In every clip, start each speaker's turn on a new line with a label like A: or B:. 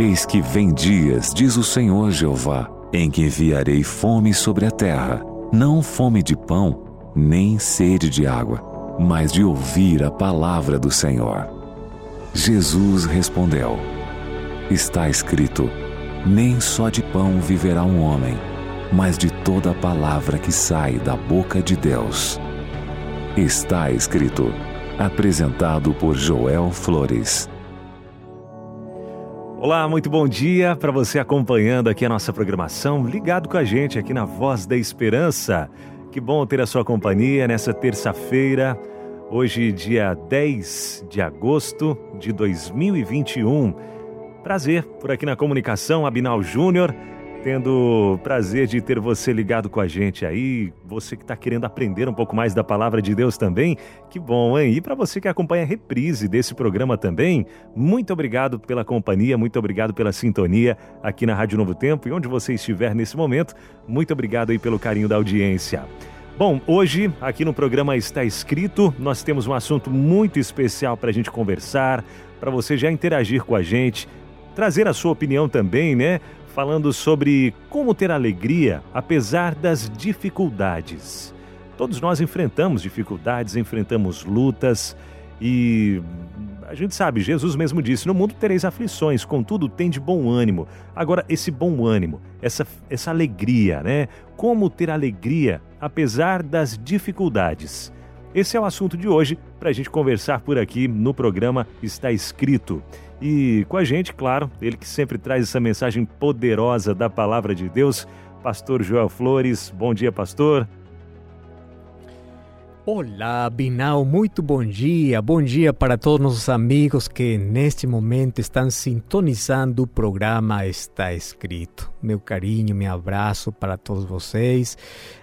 A: Eis que vem dias, diz o Senhor Jeová, em que enviarei fome sobre a terra, não fome de pão, nem sede de água, mas de ouvir a palavra do Senhor. Jesus respondeu: Está escrito: Nem só de pão viverá um homem, mas de toda a palavra que sai da boca de Deus. Está escrito. Apresentado por Joel Flores.
B: Olá, muito bom dia para você acompanhando aqui a nossa programação, ligado com a gente aqui na Voz da Esperança. Que bom ter a sua companhia nessa terça-feira, hoje, dia 10 de agosto de 2021. Prazer por aqui na comunicação, Abinal Júnior tendo o prazer de ter você ligado com a gente aí, você que está querendo aprender um pouco mais da palavra de Deus também, que bom, hein? E para você que acompanha a reprise desse programa também, muito obrigado pela companhia, muito obrigado pela sintonia aqui na Rádio Novo Tempo e onde você estiver nesse momento, muito obrigado aí pelo carinho da audiência. Bom, hoje aqui no programa está escrito, nós temos um assunto muito especial para a gente conversar, para você já interagir com a gente, trazer a sua opinião também, né? Falando sobre como ter alegria apesar das dificuldades. Todos nós enfrentamos dificuldades, enfrentamos lutas e a gente sabe, Jesus mesmo disse: No mundo tereis aflições, contudo, tem de bom ânimo. Agora, esse bom ânimo, essa, essa alegria, né? Como ter alegria apesar das dificuldades? Esse é o assunto de hoje para a gente conversar por aqui no programa Está Escrito. E com a gente, claro, ele que sempre traz essa mensagem poderosa da palavra de Deus, Pastor Joel Flores. Bom dia, pastor.
C: Olá, Binal, muito bom dia. Bom dia para todos os amigos que neste momento estão sintonizando o programa Está Escrito. Meu carinho, meu abraço para todos vocês.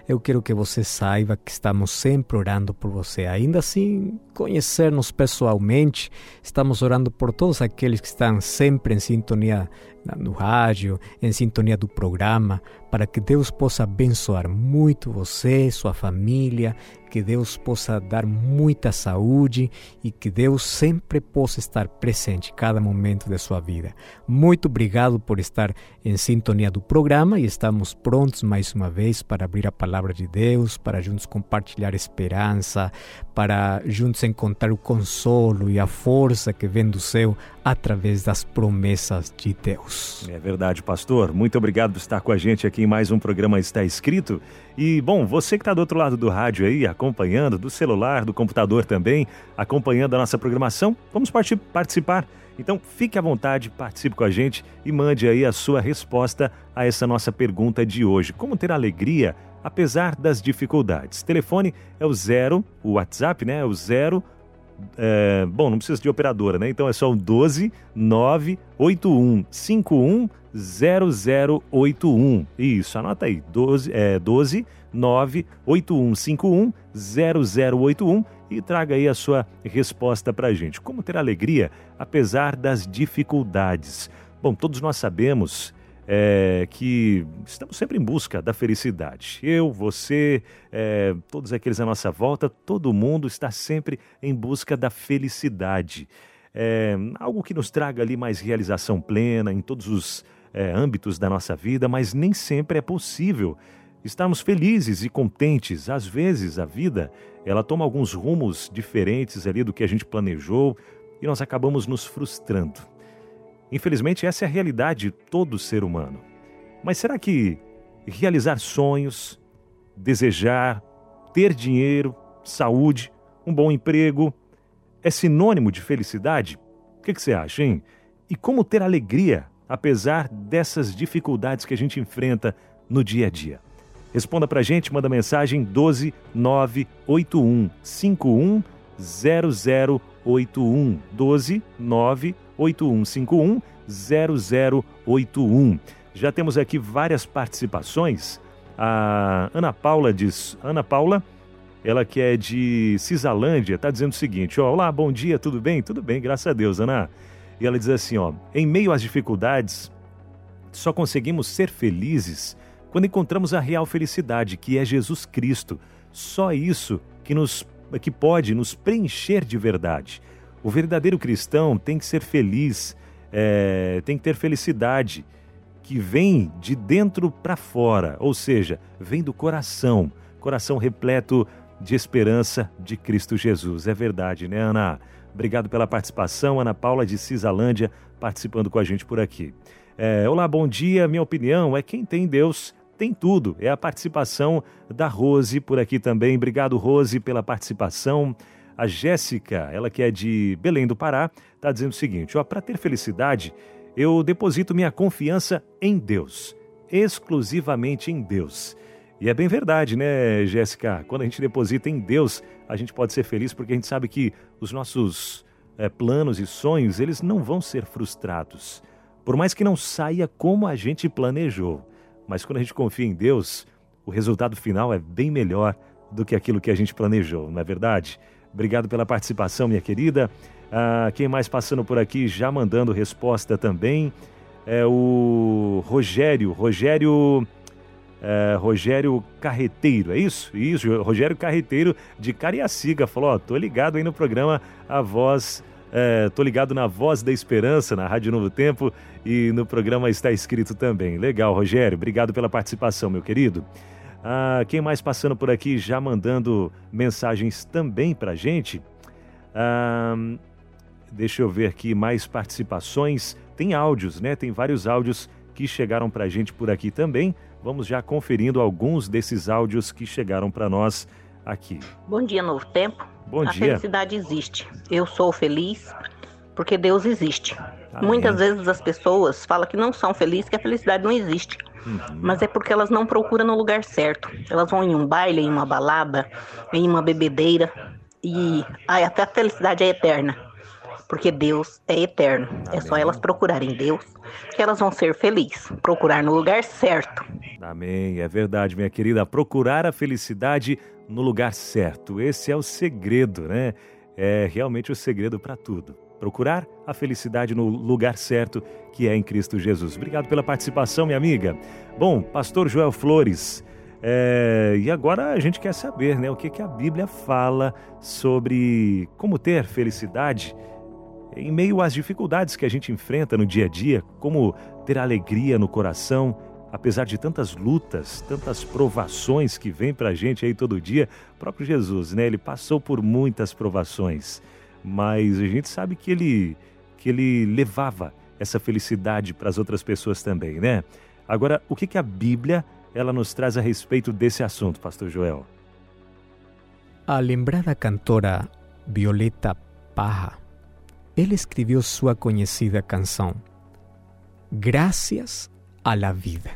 C: Eu quero que você saiba que estamos sempre orando por você. Ainda assim, conhecer-nos pessoalmente, estamos orando por todos aqueles que estão sempre em sintonia no rádio, em sintonia do programa, para que Deus possa abençoar muito você, sua família, que Deus possa dar muita saúde e que Deus sempre possa estar presente em cada momento de sua vida. Muito obrigado por estar em sintonia do programa e estamos prontos mais uma vez para abrir a palavra de Deus, para juntos compartilhar esperança, para juntos encontrar o consolo e a força que vem do céu através das promessas de Deus.
B: É verdade, pastor. Muito obrigado por estar com a gente aqui em mais um programa Está Escrito. E, bom, você que está do outro lado do rádio aí, acompanhando, do celular, do computador também, acompanhando a nossa programação, vamos participar. Então, fique à vontade, participe com a gente e mande aí a sua resposta a essa nossa pergunta de hoje. Como ter alegria apesar das dificuldades? Telefone é o zero, o WhatsApp, né? É o zero é, bom, não precisa de operadora, né? Então é só o 12 981 51 0081. Isso, anota aí. 12, é, 12 981 51 0081 e traga aí a sua resposta para a gente. Como ter alegria apesar das dificuldades? Bom, todos nós sabemos é, que estamos sempre em busca da felicidade. Eu, você, é, todos aqueles à nossa volta, todo mundo está sempre em busca da felicidade. É, algo que nos traga ali mais realização plena em todos os âmbitos da nossa vida, mas nem sempre é possível estarmos felizes e contentes. Às vezes a vida ela toma alguns rumos diferentes ali do que a gente planejou e nós acabamos nos frustrando. Infelizmente, essa é a realidade de todo ser humano. Mas será que realizar sonhos, desejar, ter dinheiro, saúde, um bom emprego, é sinônimo de felicidade? O que, que você acha, hein? E como ter alegria apesar dessas dificuldades que a gente enfrenta no dia a dia? Responda pra gente, manda mensagem 12 981 51 0081 12 981 8151 0081. Já temos aqui várias participações. A Ana Paula diz, Ana Paula, ela que é de Cisalândia, está dizendo o seguinte: Olá, bom dia, tudo bem? Tudo bem, graças a Deus, Ana. E ela diz assim: ó, em meio às dificuldades, só conseguimos ser felizes quando encontramos a real felicidade, que é Jesus Cristo. Só isso que nos que pode nos preencher de verdade. O verdadeiro cristão tem que ser feliz é, tem que ter felicidade que vem de dentro para fora, ou seja, vem do coração, coração repleto de esperança de Cristo Jesus. É verdade, né, Ana? Obrigado pela participação, Ana Paula de Cisalândia, participando com a gente por aqui. É, Olá, bom dia. Minha opinião é quem tem Deus tem tudo. É a participação da Rose por aqui também. Obrigado, Rose, pela participação. A Jéssica, ela que é de Belém do Pará, está dizendo o seguinte: para ter felicidade, eu deposito minha confiança em Deus, exclusivamente em Deus. E é bem verdade, né, Jéssica? Quando a gente deposita em Deus, a gente pode ser feliz porque a gente sabe que os nossos é, planos e sonhos, eles não vão ser frustrados. Por mais que não saia como a gente planejou. Mas quando a gente confia em Deus, o resultado final é bem melhor do que aquilo que a gente planejou, não é verdade? Obrigado pela participação, minha querida. Ah, quem mais passando por aqui já mandando resposta também é o Rogério. Rogério. É, Rogério Carreteiro, é isso? Isso, Rogério Carreteiro de Cariaciga falou: Ó, tô ligado aí no programa A Voz é, tô ligado na Voz da Esperança, na Rádio Novo Tempo e no programa está escrito também. Legal, Rogério, obrigado pela participação, meu querido. Ah, quem mais passando por aqui já mandando mensagens também para gente? Ah, deixa eu ver aqui mais participações. Tem áudios, né? Tem vários áudios que chegaram para a gente por aqui também. Vamos já conferindo alguns desses áudios que chegaram para nós aqui.
D: Bom dia, Novo Tempo.
B: Bom
D: a
B: dia.
D: felicidade existe. Eu sou feliz porque Deus existe. Amém. Muitas vezes as pessoas falam que não são felizes, que a felicidade não existe. Uhum. Mas é porque elas não procuram no lugar certo. Elas vão em um baile, em uma balada, em uma bebedeira. E até a felicidade é eterna. Porque Deus é eterno. Amém. É só elas procurarem Deus que elas vão ser felizes. Procurar no lugar certo.
B: Amém. É verdade, minha querida. Procurar a felicidade no lugar certo. Esse é o segredo, né? É realmente o segredo para tudo. Procurar a felicidade no lugar certo, que é em Cristo Jesus. Obrigado pela participação, minha amiga. Bom, Pastor Joel Flores, é, e agora a gente quer saber né, o que, que a Bíblia fala sobre como ter felicidade em meio às dificuldades que a gente enfrenta no dia a dia, como ter alegria no coração apesar de tantas lutas, tantas provações que vem para a gente aí todo dia, o próprio Jesus, né? Ele passou por muitas provações, mas a gente sabe que ele, que ele levava essa felicidade para as outras pessoas também, né? Agora, o que, que a Bíblia ela nos traz a respeito desse assunto, Pastor Joel?
C: A lembrada cantora Violeta Parra, ela escreveu sua conhecida canção Graças a la vida.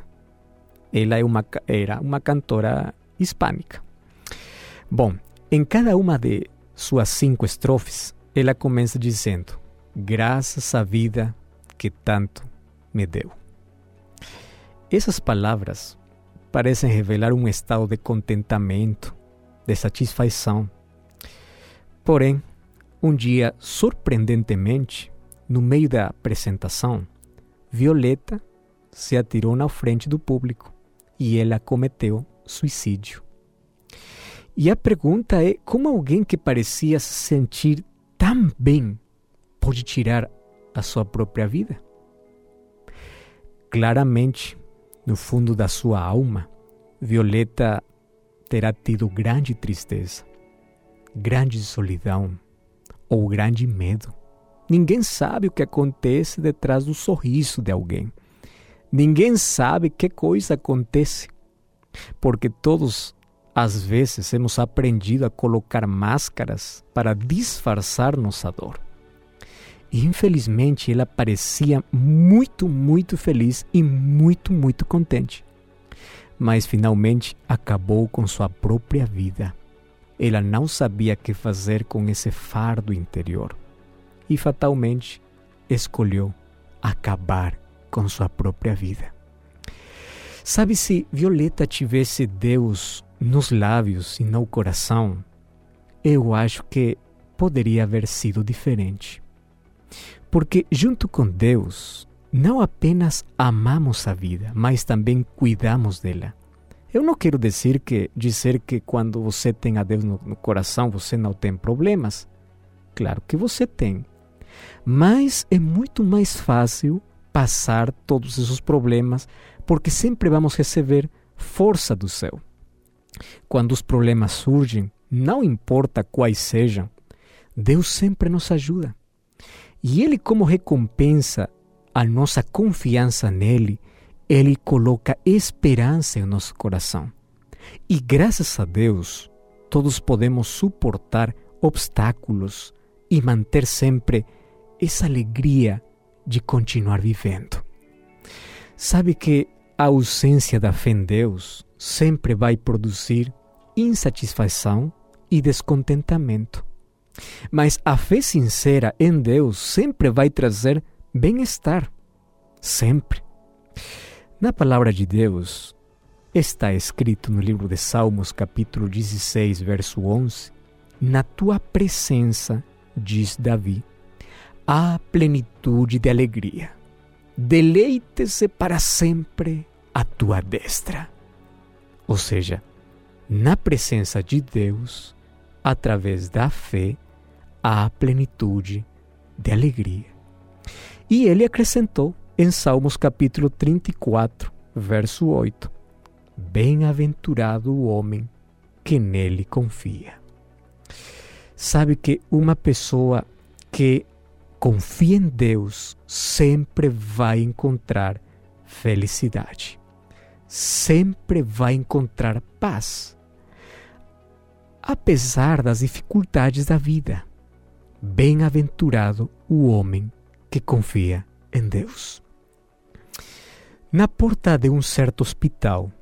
C: Ela é era uma cantora hispânica. Bom, em cada uma de suas cinco estrofes, ela começa dizendo: Graças à vida que tanto me deu. Essas palavras parecem revelar um estado de contentamento, de satisfação. Porém, um dia, surpreendentemente, no meio da apresentação, Violeta se atirou na frente do público e ela cometeu suicídio. E a pergunta é: como alguém que parecia se sentir tão bem pode tirar a sua própria vida? Claramente, no fundo da sua alma, Violeta terá tido grande tristeza, grande solidão ou grande medo. Ninguém sabe o que acontece detrás do sorriso de alguém. Ninguém sabe que coisa acontece, porque todos às vezes hemos aprendido a colocar máscaras para disfarçar nossa dor. Infelizmente ela parecia muito, muito feliz e muito, muito contente. Mas finalmente acabou com sua própria vida. Ela não sabia que fazer com esse fardo interior e fatalmente escolheu acabar com sua própria vida. Sabe se Violeta tivesse Deus nos lábios e no coração, eu acho que poderia haver sido diferente. Porque junto com Deus, não apenas amamos a vida, mas também cuidamos dela. Eu não quero dizer que dizer que quando você tem a Deus no, no coração você não tem problemas. Claro que você tem. Mas é muito mais fácil passar todos esses problemas porque sempre vamos receber força do céu. Quando os problemas surgem, não importa quais sejam, Deus sempre nos ajuda. E Ele, como recompensa a nossa confiança nele, Ele coloca esperança em nosso coração. E graças a Deus, todos podemos suportar obstáculos e manter sempre essa alegria de continuar vivendo. Sabe que a ausência da fé em Deus sempre vai produzir insatisfação e descontentamento. Mas a fé sincera em Deus sempre vai trazer bem-estar. Sempre. Na palavra de Deus, está escrito no livro de Salmos, capítulo 16, verso 11: Na tua presença, diz Davi, há plenitude de alegria. Deleite-se para sempre a tua destra. Ou seja, na presença de Deus, através da fé, há plenitude de alegria. E ele acrescentou em Salmos capítulo 34, verso 8: Bem-aventurado o homem que nele confia. Sabe que uma pessoa que confia em Deus sempre vai encontrar felicidade, sempre vai encontrar paz, apesar das dificuldades da vida. Bem-aventurado o homem que confia em Deus. Na porta de um certo hospital,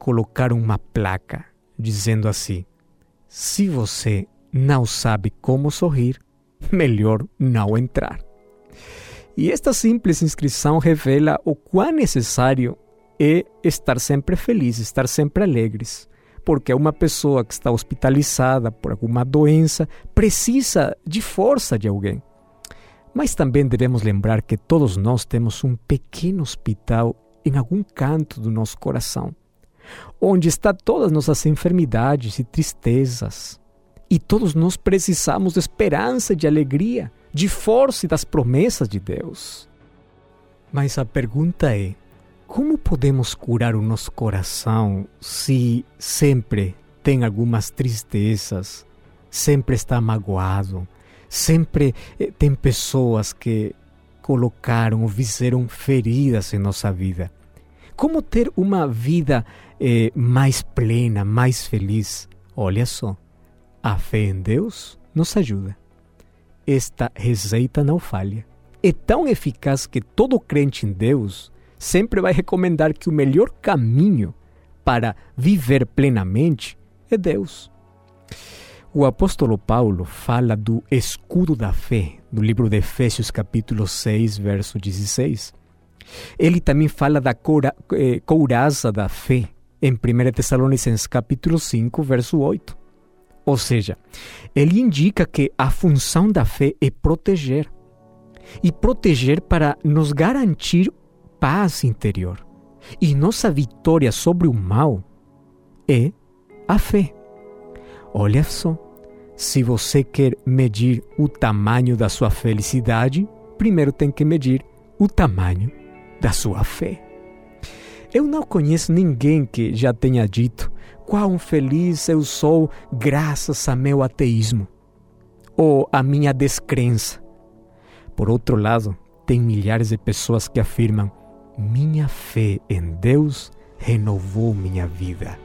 C: colocaram uma placa dizendo assim: se você não sabe como sorrir, melhor não entrar. E esta simples inscrição revela o quão necessário é estar sempre feliz, estar sempre alegres. Porque uma pessoa que está hospitalizada por alguma doença precisa de força de alguém. Mas também devemos lembrar que todos nós temos um pequeno hospital em algum canto do nosso coração, onde está todas nossas enfermidades e tristezas. E todos nós precisamos de esperança, de alegria, de força e das promessas de Deus. Mas a pergunta é: como podemos curar o nosso coração se sempre tem algumas tristezas, sempre está magoado, Sempre eh, tem pessoas que colocaram ou fizeram feridas em nossa vida. Como ter uma vida eh, mais plena, mais feliz? Olha só, a fé em Deus nos ajuda. Esta receita não falha. É tão eficaz que todo crente em Deus sempre vai recomendar que o melhor caminho para viver plenamente é Deus. O apóstolo Paulo fala do escudo da fé, no livro de Efésios, capítulo 6, verso 16. Ele também fala da eh, couraça da fé, em 1 Tessalonicenses, capítulo 5, verso 8. Ou seja, ele indica que a função da fé é proteger. E proteger para nos garantir paz interior. E nossa vitória sobre o mal é a fé. Olha só, se você quer medir o tamanho da sua felicidade, primeiro tem que medir o tamanho da sua fé. Eu não conheço ninguém que já tenha dito quão feliz eu sou graças a meu ateísmo ou a minha descrença. Por outro lado, tem milhares de pessoas que afirmam: minha fé em Deus renovou minha vida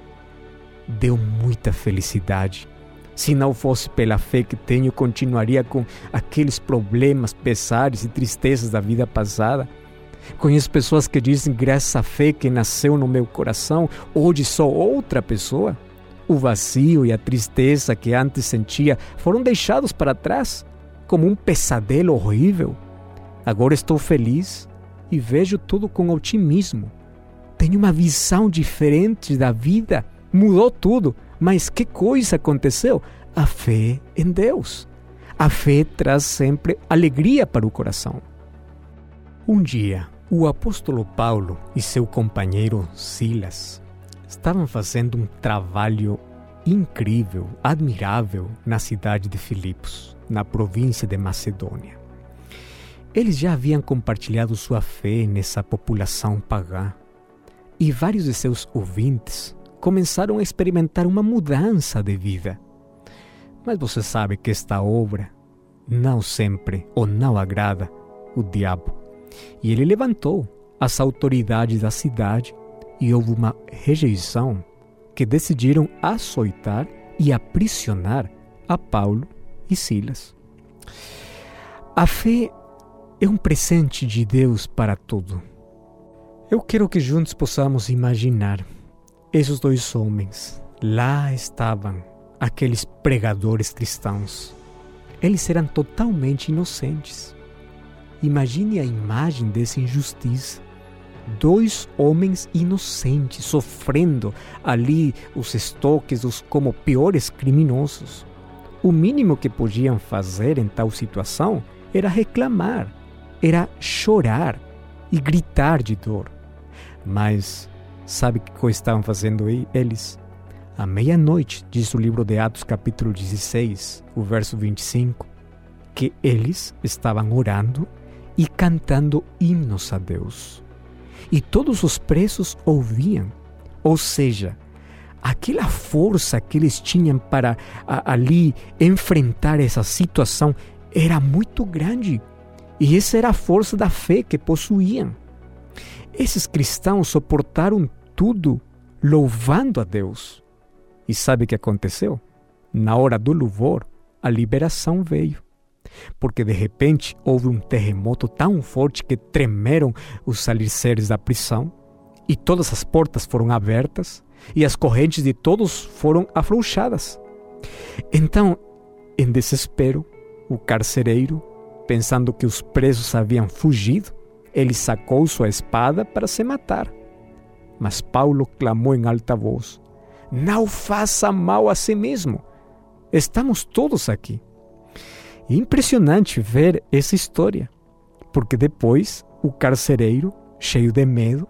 C: deu muita felicidade. Se não fosse pela fé que tenho, continuaria com aqueles problemas, pesares e tristezas da vida passada. Conheço pessoas que dizem, graças à fé que nasceu no meu coração, hoje sou outra pessoa. O vazio e a tristeza que antes sentia foram deixados para trás, como um pesadelo horrível. Agora estou feliz e vejo tudo com otimismo. Tenho uma visão diferente da vida mudou tudo. Mas que coisa aconteceu? A fé em Deus. A fé traz sempre alegria para o coração. Um dia, o apóstolo Paulo e seu companheiro Silas estavam fazendo um trabalho incrível, admirável na cidade de Filipos, na província de Macedônia. eles já haviam compartilhado sua fé nessa população pagã e vários de seus ouvintes começaram a experimentar uma mudança de vida. Mas você sabe que esta obra não sempre ou não agrada o diabo. E ele levantou as autoridades da cidade e houve uma rejeição que decidiram açoitar e aprisionar a Paulo e Silas. A fé é um presente de Deus para tudo. Eu quero que juntos possamos imaginar esses dois homens. Lá estavam aqueles pregadores cristãos. Eles eram totalmente inocentes. Imagine a imagem dessa injustiça. Dois homens inocentes sofrendo ali os estoques dos como piores criminosos. O mínimo que podiam fazer em tal situação era reclamar, era chorar e gritar de dor. Mas sabe que coisa estavam fazendo aí eles? À meia-noite, diz o livro de Atos, capítulo 16, o verso 25, que eles estavam orando e cantando hinos a Deus. E todos os presos ouviam, ou seja, aquela força que eles tinham para a, ali enfrentar essa situação era muito grande. E essa era a força da fé que possuíam. Esses cristãos suportaram tudo louvando a Deus. E sabe o que aconteceu? Na hora do louvor, a liberação veio. Porque de repente houve um terremoto tão forte que tremeram os alicerces da prisão, e todas as portas foram abertas, e as correntes de todos foram afrouxadas. Então, em desespero, o carcereiro, pensando que os presos haviam fugido, ele sacou sua espada para se matar. Mas Paulo clamou em alta voz: Não faça mal a si mesmo. Estamos todos aqui. Impressionante ver essa história, porque depois o carcereiro, cheio de medo,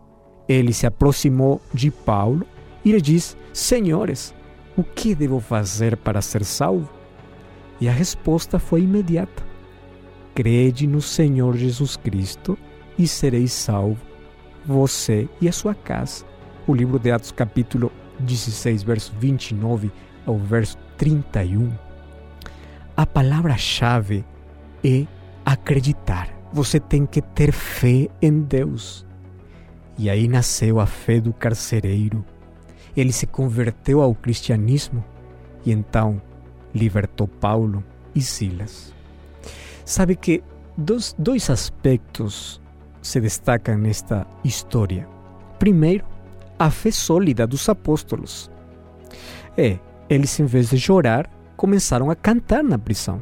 C: ele se aproximou de Paulo e lhe diz: Senhores, o que devo fazer para ser salvo? E a resposta foi imediata: Crede no Senhor Jesus Cristo e sereis salvo, você e a sua casa. O livro de Atos, capítulo 16, verso 29 ao verso 31. A palavra-chave é acreditar. Você tem que ter fé em Deus. E aí nasceu a fé do carcereiro. Ele se converteu ao cristianismo e então libertou Paulo e Silas. Sabe que dois, dois aspectos se destacam nesta história. Primeiro, a fé sólida dos apóstolos. É, eles, em vez de chorar, começaram a cantar na prisão.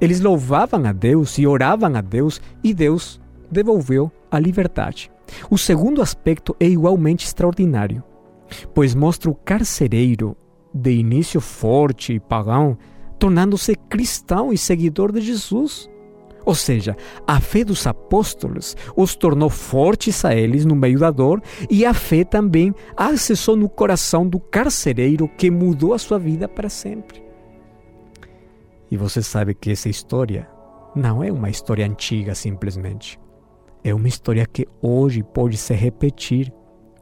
C: Eles louvavam a Deus e oravam a Deus, e Deus devolveu a liberdade. O segundo aspecto é igualmente extraordinário, pois mostra o carcereiro, de início forte e pagão, tornando-se cristão e seguidor de Jesus. Ou seja, a fé dos apóstolos os tornou fortes a eles no meio da dor e a fé também acessou no coração do carcereiro que mudou a sua vida para sempre. E você sabe que essa história não é uma história antiga simplesmente. É uma história que hoje pode se repetir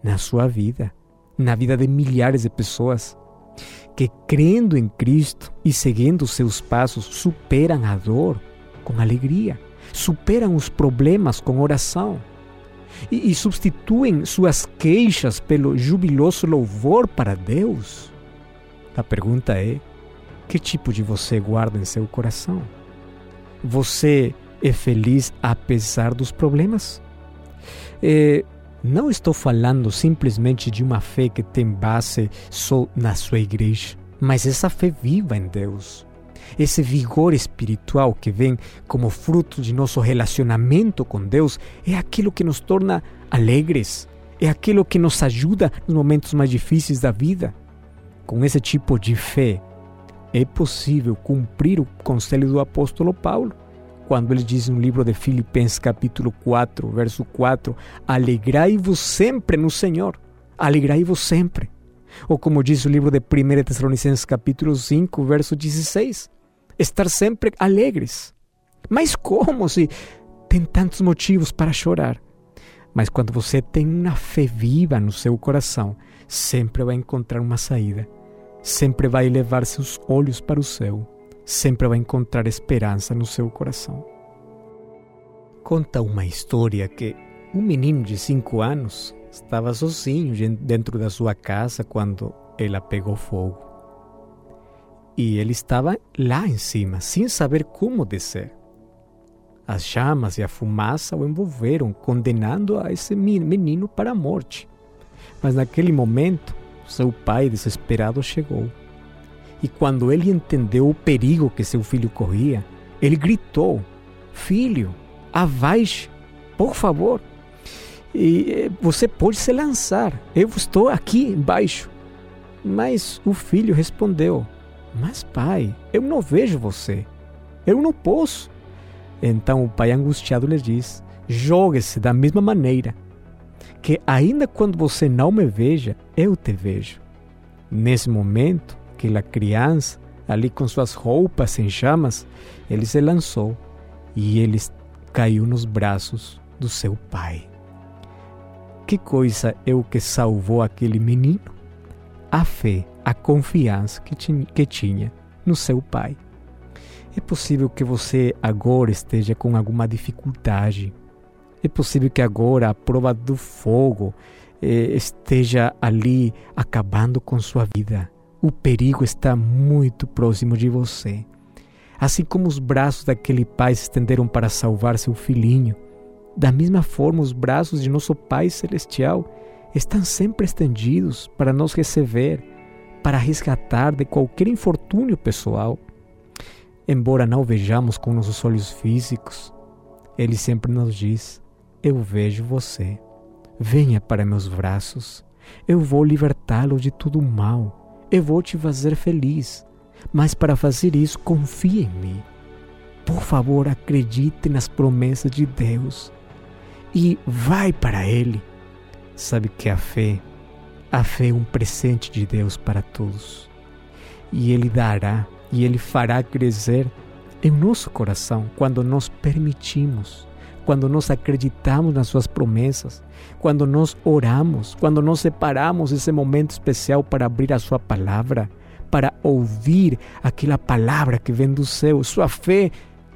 C: na sua vida, na vida de milhares de pessoas que, crendo em Cristo e seguindo seus passos, superam a dor com alegria, superam os problemas com oração e, e substituem suas queixas pelo jubiloso louvor para Deus. A pergunta é: que tipo de você guarda em seu coração? Você é feliz apesar dos problemas? É, não estou falando simplesmente de uma fé que tem base só na sua igreja, mas essa fé viva em Deus esse vigor espiritual que vem como fruto de nosso relacionamento com Deus, é aquilo que nos torna alegres, é aquilo que nos ajuda nos momentos mais difíceis da vida. Com esse tipo de fé, é possível cumprir o conselho do apóstolo Paulo, quando ele diz no livro de Filipenses, capítulo 4, verso 4: Alegrai-vos sempre no Senhor, alegrai-vos sempre. Ou como diz o livro de 1 Tessalonicenses capítulo 5, verso 16, estar sempre alegres. Mas como se tem tantos motivos para chorar. Mas quando você tem uma fé viva no seu coração, sempre vai encontrar uma saída. Sempre vai levar seus olhos para o céu. Sempre vai encontrar esperança no seu coração. Conta uma história que um menino de cinco anos estava sozinho dentro da sua casa quando ela pegou fogo. E ele estava lá em cima, sem saber como descer. As chamas e a fumaça o envolveram, condenando a esse menino para a morte. Mas naquele momento, seu pai, desesperado, chegou. E quando ele entendeu o perigo que seu filho corria, ele gritou: Filho, avaixe, por favor. E eh, você pode se lançar, eu estou aqui embaixo. Mas o filho respondeu: Mas pai, eu não vejo você, eu não posso. Então o pai angustiado lhe diz: Jogue-se da mesma maneira, que ainda quando você não me veja, eu te vejo. Nesse momento, aquela criança, ali com suas roupas em chamas, ele se lançou e ele caiu nos braços do seu pai. Que coisa é o que salvou aquele menino? A fé, a confiança que tinha, que tinha no seu pai. É possível que você agora esteja com alguma dificuldade. É possível que agora a prova do fogo eh, esteja ali acabando com sua vida. O perigo está muito próximo de você. Assim como os braços daquele pai se estenderam para salvar seu filhinho, da mesma forma os braços de nosso Pai Celestial estão sempre estendidos para nos receber, para resgatar de qualquer infortúnio pessoal. Embora não vejamos com nossos olhos físicos, Ele sempre nos diz: Eu vejo você. Venha para meus braços. Eu vou libertá-lo de tudo mal. Eu vou te fazer feliz. Mas para fazer isso, confie em mim. Por favor, acredite nas promessas de Deus e vai para Ele. Sabe que a fé, a fé é um presente de Deus para todos. E Ele dará e Ele fará crescer em nosso coração quando nós permitimos, quando nós acreditamos nas Suas promessas, quando nós oramos, quando nós separamos esse momento especial para abrir a Sua palavra, para ouvir aquela palavra que vem do céu. Sua fé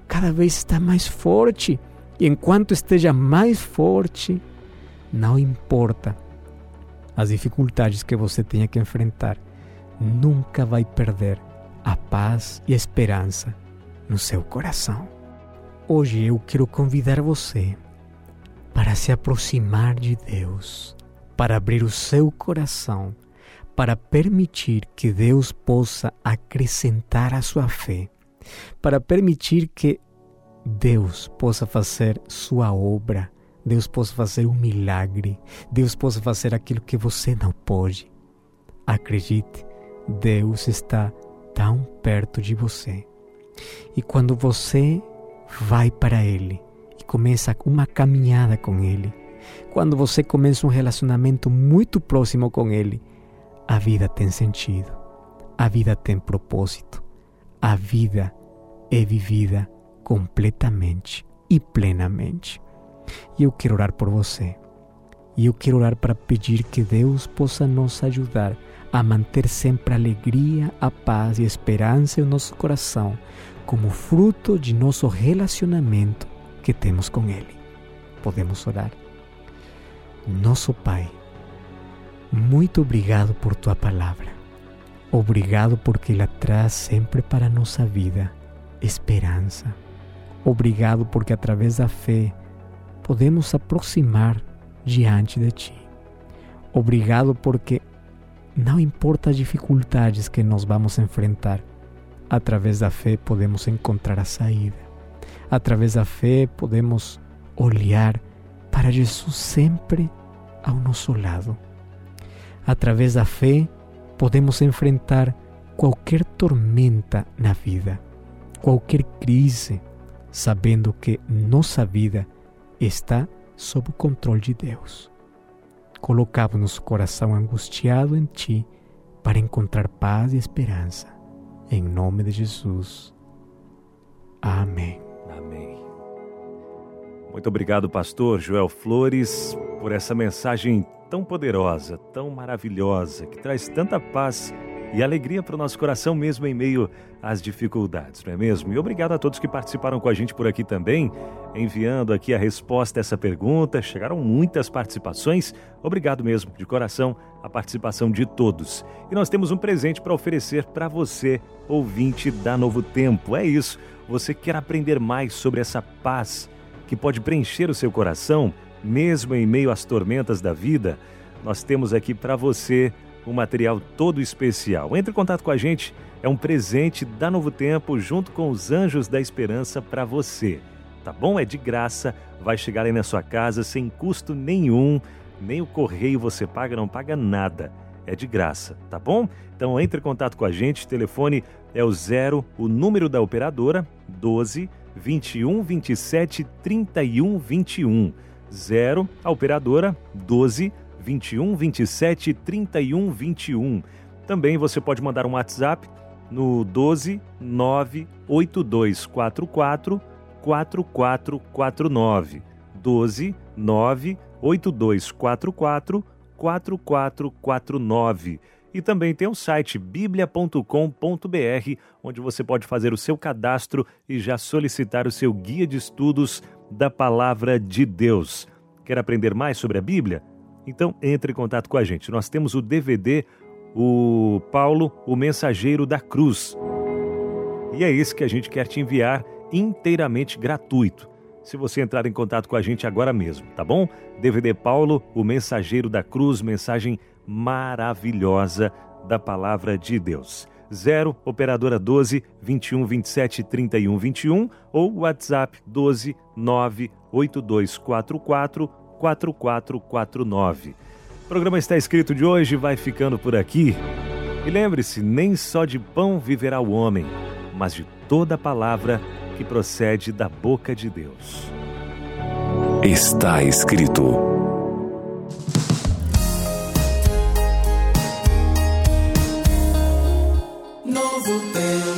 C: cada vez está mais forte. E enquanto esteja mais forte, não importa as dificuldades que você tenha que enfrentar, nunca vai perder a paz e a esperança no seu coração. Hoje eu quero convidar você para se aproximar de Deus, para abrir o seu coração, para permitir que Deus possa acrescentar a sua fé, para permitir que Deus possa fazer sua obra, Deus possa fazer um milagre, Deus possa fazer aquilo que você não pode. Acredite, Deus está tão perto de você. E quando você vai para Ele e começa uma caminhada com Ele, quando você começa um relacionamento muito próximo com Ele, a vida tem sentido, a vida tem propósito, a vida é vivida completamente e plenamente. E eu quero orar por você. E eu quero orar para pedir que Deus possa nos ajudar a manter sempre a alegria, a paz e a esperança em nosso coração, como fruto de nosso relacionamento que temos com Ele. Podemos orar. Nosso Pai, muito obrigado por tua palavra. Obrigado porque ela traz sempre para a nossa vida esperança Obrigado porque através da fé podemos aproximar diante de Ti. Obrigado porque não importa as dificuldades que nós vamos enfrentar, através da fé podemos encontrar a saída. Através da fé podemos olhar para Jesus sempre ao nosso lado. Através da fé podemos enfrentar qualquer tormenta na vida, qualquer crise, sabendo que nossa vida está sob o controle de Deus. Colocamos nosso coração angustiado em Ti para encontrar paz e esperança. Em nome de Jesus. Amém.
B: Amém. Muito obrigado, pastor Joel Flores, por essa mensagem tão poderosa, tão maravilhosa, que traz tanta paz e alegria para o nosso coração, mesmo em meio às dificuldades, não é mesmo? E obrigado a todos que participaram com a gente por aqui também, enviando aqui a resposta a essa pergunta. Chegaram muitas participações. Obrigado mesmo, de coração, a participação de todos. E nós temos um presente para oferecer para você, ouvinte da Novo Tempo. É isso. Você quer aprender mais sobre essa paz que pode preencher o seu coração, mesmo em meio às tormentas da vida? Nós temos aqui para você um material todo especial. Entre em contato com a gente, é um presente da Novo Tempo junto com os Anjos da Esperança para você. Tá bom? É de graça, vai chegar aí na sua casa sem custo nenhum, nem o correio você paga, não paga nada. É de graça, tá bom? Então entre em contato com a gente, telefone é o zero, o número da operadora, 12 21 27 31 21. Zero, a operadora, 12 21 21 27 31 21. Também você pode mandar um WhatsApp no 12 98244 4449. 12 98244 4449. E também tem o site biblia.com.br, onde você pode fazer o seu cadastro e já solicitar o seu guia de estudos da palavra de Deus. Quer aprender mais sobre a Bíblia? Então entre em contato com a gente. Nós temos o DVD, o Paulo, o Mensageiro da Cruz. E é esse que a gente quer te enviar inteiramente gratuito. Se você entrar em contato com a gente agora mesmo, tá bom? DVD Paulo, o Mensageiro da Cruz, mensagem maravilhosa da palavra de Deus. 0 operadora 12 21 27 31 21 ou WhatsApp 12 9 8244 4449. O programa está escrito de hoje vai ficando por aqui. E lembre-se, nem só de pão viverá o homem, mas de toda palavra que procede da boca de Deus.
A: Está escrito.
E: Novo tempo.